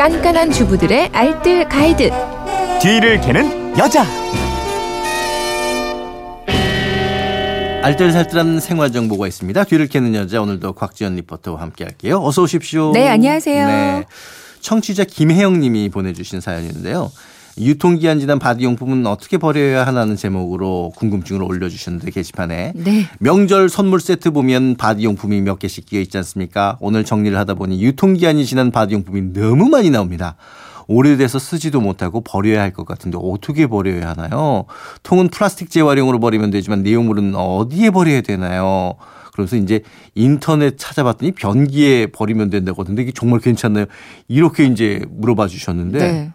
깐깐한 주부들의 알뜰 가이드. 뒤를 캐는 여자. 알뜰살뜰한 생활 정보가 있습니다. 뒤를 캐는 여자 오늘도 곽지연 리포터와 함께 할게요. 어서 오십시오. 네, 안녕하세요. 네. 청취자 김혜영 님이 보내주신 사연인데요. 유통기한 지난 바디용품은 어떻게 버려야 하나는 제목으로 궁금증을 올려주셨는데 게시판에 네. 명절 선물 세트 보면 바디용품이 몇 개씩 끼어 있지 않습니까? 오늘 정리를 하다 보니 유통기한이 지난 바디용품이 너무 많이 나옵니다. 오래돼서 쓰지도 못하고 버려야 할 것 같은데 어떻게 버려야 하나요? 통은 플라스틱 재활용으로 버리면 되지만 내용물은 어디에 버려야 되나요? 그래서 이제 인터넷 찾아봤더니 변기에 버리면 된다고 하던데 이게 정말 괜찮나요? 이렇게 이제 물어봐 주셨는데 네.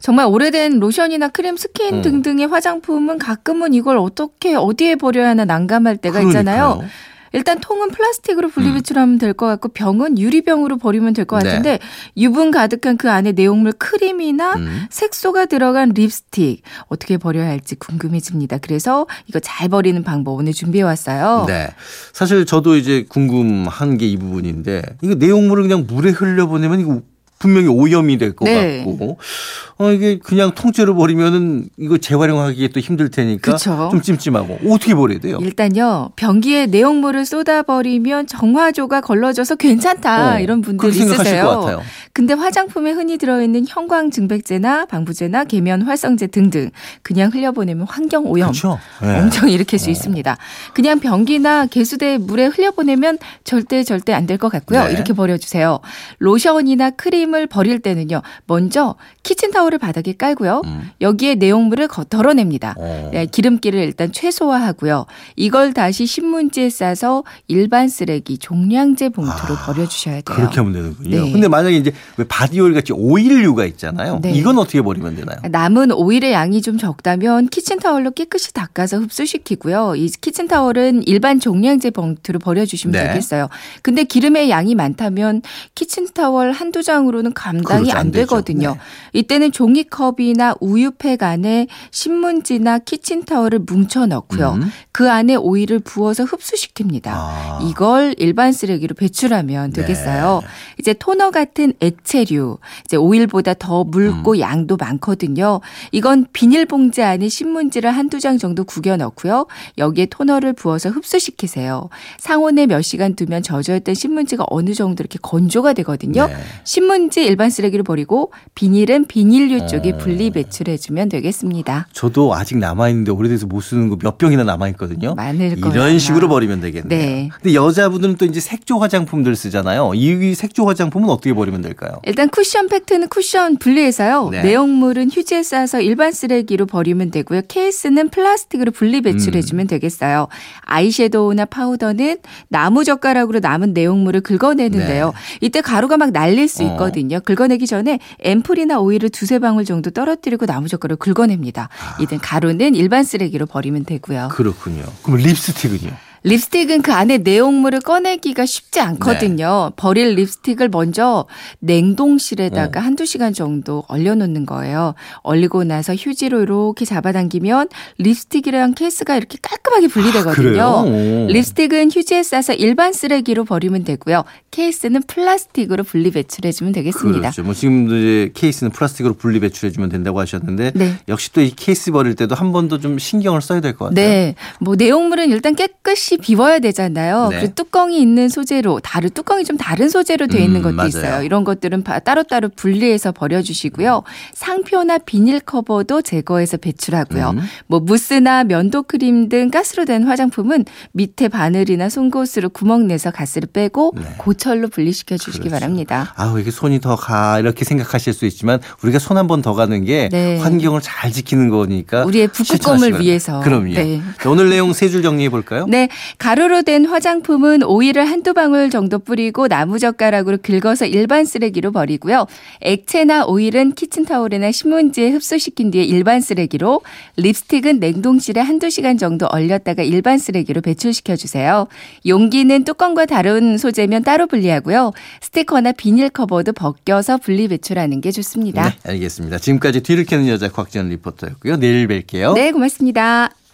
정말 오래된 로션이나 크림, 스킨 음. 등등의 화장품은 가끔은 이걸 어떻게 어디에 버려야 하나 난감할 때가 있잖아요. 그러니까요. 일단 통은 플라스틱으로 분리배출 하면 될 것 같고 병은 유리병으로 버리면 될것 네. 같은데 유분 가득한 그 안에 내용물 크림이나 음. 색소가 들어간 립스틱 어떻게 버려야 할지 궁금해집니다. 그래서 이거 잘 버리는 방법 오늘 준비해 왔어요. 네. 사실 저도 이제 궁금한 게 이 부분인데 이거 내용물을 그냥 물에 흘려보내면 이거 분명히 오염이 될것 네. 같고 어 이게 그냥 통째로 버리면은 이거 재활용하기 또 힘들 테니까 그쵸. 좀 찜찜하고 어떻게 버려야 돼요? 일단요 병기에 내용물을 쏟아 버리면 정화조가 걸러져서 괜찮다 어, 이런 분들 있으세요. 것 같아요. 근데 화장품에 흔히 들어있는 형광증백제나 방부제나 계면 활성제 등등 그냥 흘려보내면 환경 오염. 네. 엄청 일으킬 수 있습니다. 그냥 변기나 개수대 물에 흘려보내면 절대 절대 안 될 것 같고요. 네. 이렇게 버려주세요. 로션이나 크림 을 버릴 때는요. 먼저 키친타올을 바닥에 깔고요. 음. 여기에 내용물을 거- 덜어냅니다. 어. 네, 기름기를 일단 최소화하고요. 이걸 다시 신문지에 싸서 일반 쓰레기 종량제 봉투로 버려주셔야 돼요. 아, 그렇게 하면 되는군요. 네. 근데 만약에 이제 왜 바디오일 같이 오일류가 있잖아요. 네. 이건 어떻게 버리면 되나요? 남은 오일의 양이 좀 적다면 키친타월로 깨끗이 닦아서 흡수시키고요. 이 키친타월은 일반 종량제 봉투로 버려주시면 네. 되겠어요. 근데 기름의 양이 많다면 키친타월 한두 장으로 는 감당이 그렇죠, 안 안. 되거든요. 네. 이때는 종이컵이나 우유팩 안에 신문지나 키친타월을 뭉쳐 넣고요. 음. 그 안에 오일을 부어서 흡수시킵니다. 아. 이걸 일반 쓰레기로 배출하면 네. 되겠어요. 이제 토너 같은 액체류, 이제 오일보다 더 묽고 음. 양도 많거든요. 이건 비닐봉지 안에 신문지를 한두 장 정도 구겨 넣고요. 여기에 토너를 부어서 흡수시키세요. 상온에 몇 시간 두면 젖어있던 신문지가 어느 정도 이렇게 건조가 되거든요. 네. 신문지 일반 쓰레기를 버리고 비닐은 비닐류 쪽에 어. 분리 배출해주면 되겠습니다. 저도 아직 남아있는데 오래돼서 못 쓰는 거 몇 병이나 남아있거든요. 많을 거예요. 이런. 식으로 버리면 되겠네요. 네. 근데 여자분들은 또 이제 색조 화장품들 쓰잖아요. 이 색조 화장품은 어떻게 버리면 될까요? 일단 쿠션 팩트는 쿠션 분리해서요. 네. 내용물은 휴지에 싸서 일반 쓰레기로 버리면 되고요. 케이스는 플라스틱으로 분리 음. 배출해 주면 되겠어요. 아이섀도우나 파우더는 나무 젓가락으로 남은 내용물을 긁어내는데요. 이때 가루가 막 날릴 수 네. 어. 있거든요. 긁어내기 전에 앰플이나 오일을 두세 방울 정도 떨어뜨리고 나무 젓가락을 긁어냅니다. 아. 이땐 가루는 일반 쓰레기로 버리면 되고요. 그렇군요. 그럼 립스틱은요? 립스틱은 그 안에 내용물을 꺼내기가 쉽지 않거든요. 네. 버릴 립스틱을 먼저 냉동실에다가 어. 한두 시간 정도 얼려놓는 거예요. 얼리고 나서 휴지로 이렇게 잡아당기면 립스틱이랑 케이스가 이렇게 깔끔하게 분리되거든요. 아. 립스틱은 휴지에 싸서 일반 쓰레기로 버리면 되고요. 케이스는 플라스틱으로 분리 배출해주면 되겠습니다. 그렇죠. 뭐 지금도 이제 케이스는 플라스틱으로 분리 배출해주면 된다고 하셨는데 네. 역시 또 이 케이스 버릴 때도 한 번 더 좀 신경을 써야 될 것 같아요. 네. 뭐 내용물은 일단 깨끗이 비워야 되잖아요. 네. 그 뚜껑이 있는 소재로 다른 뚜껑이 좀 다른 소재로 되어 있는 음, 것도 맞아요. 있어요. 이런 것들은 바- 따로따로 분리해서 버려 주시고요. 상표나 비닐 커버도 제거해서 배출하고요. 음. 뭐 무스나 면도 크림 등 가스로 된 화장품은 밑에 바늘이나 송곳으로 구멍 내서 가스를 빼고 네. 고철로 분리시켜 주시기 그렇죠. 바랍니다. 아우 이게 손이 더 가 이렇게 생각하실 수 있지만 우리가 손 한 번 더 가는 게 네. 환경을 잘 지키는 거니까 우리의 북극곰을 위해서. 그럼요. 네. 자, 오늘 내용 세 줄 정리해 볼까요? 네, 가루로 된 화장품은 오일을 한두 방울 정도 뿌리고 나무젓가락으로 긁어서 일반 쓰레기로 버리고요. 액체나 오일은 키친타올이나 신문지에 흡수시킨 뒤에 일반 쓰레기로, 립스틱은 냉동실에 한두 시간 정도 얼렸다가 일반 쓰레기로 배출시켜 주세요. 용기는 뚜껑과 다른 소재면 따로 분리하고요. 스티커나 비닐 커버도 벗겨서 분리 배출하는 게 좋습니다. 네, 알겠습니다. 지금까지 뒤를 캐는 여자 곽지연 리포터였고요. 내일 뵐게요. 네, 고맙습니다.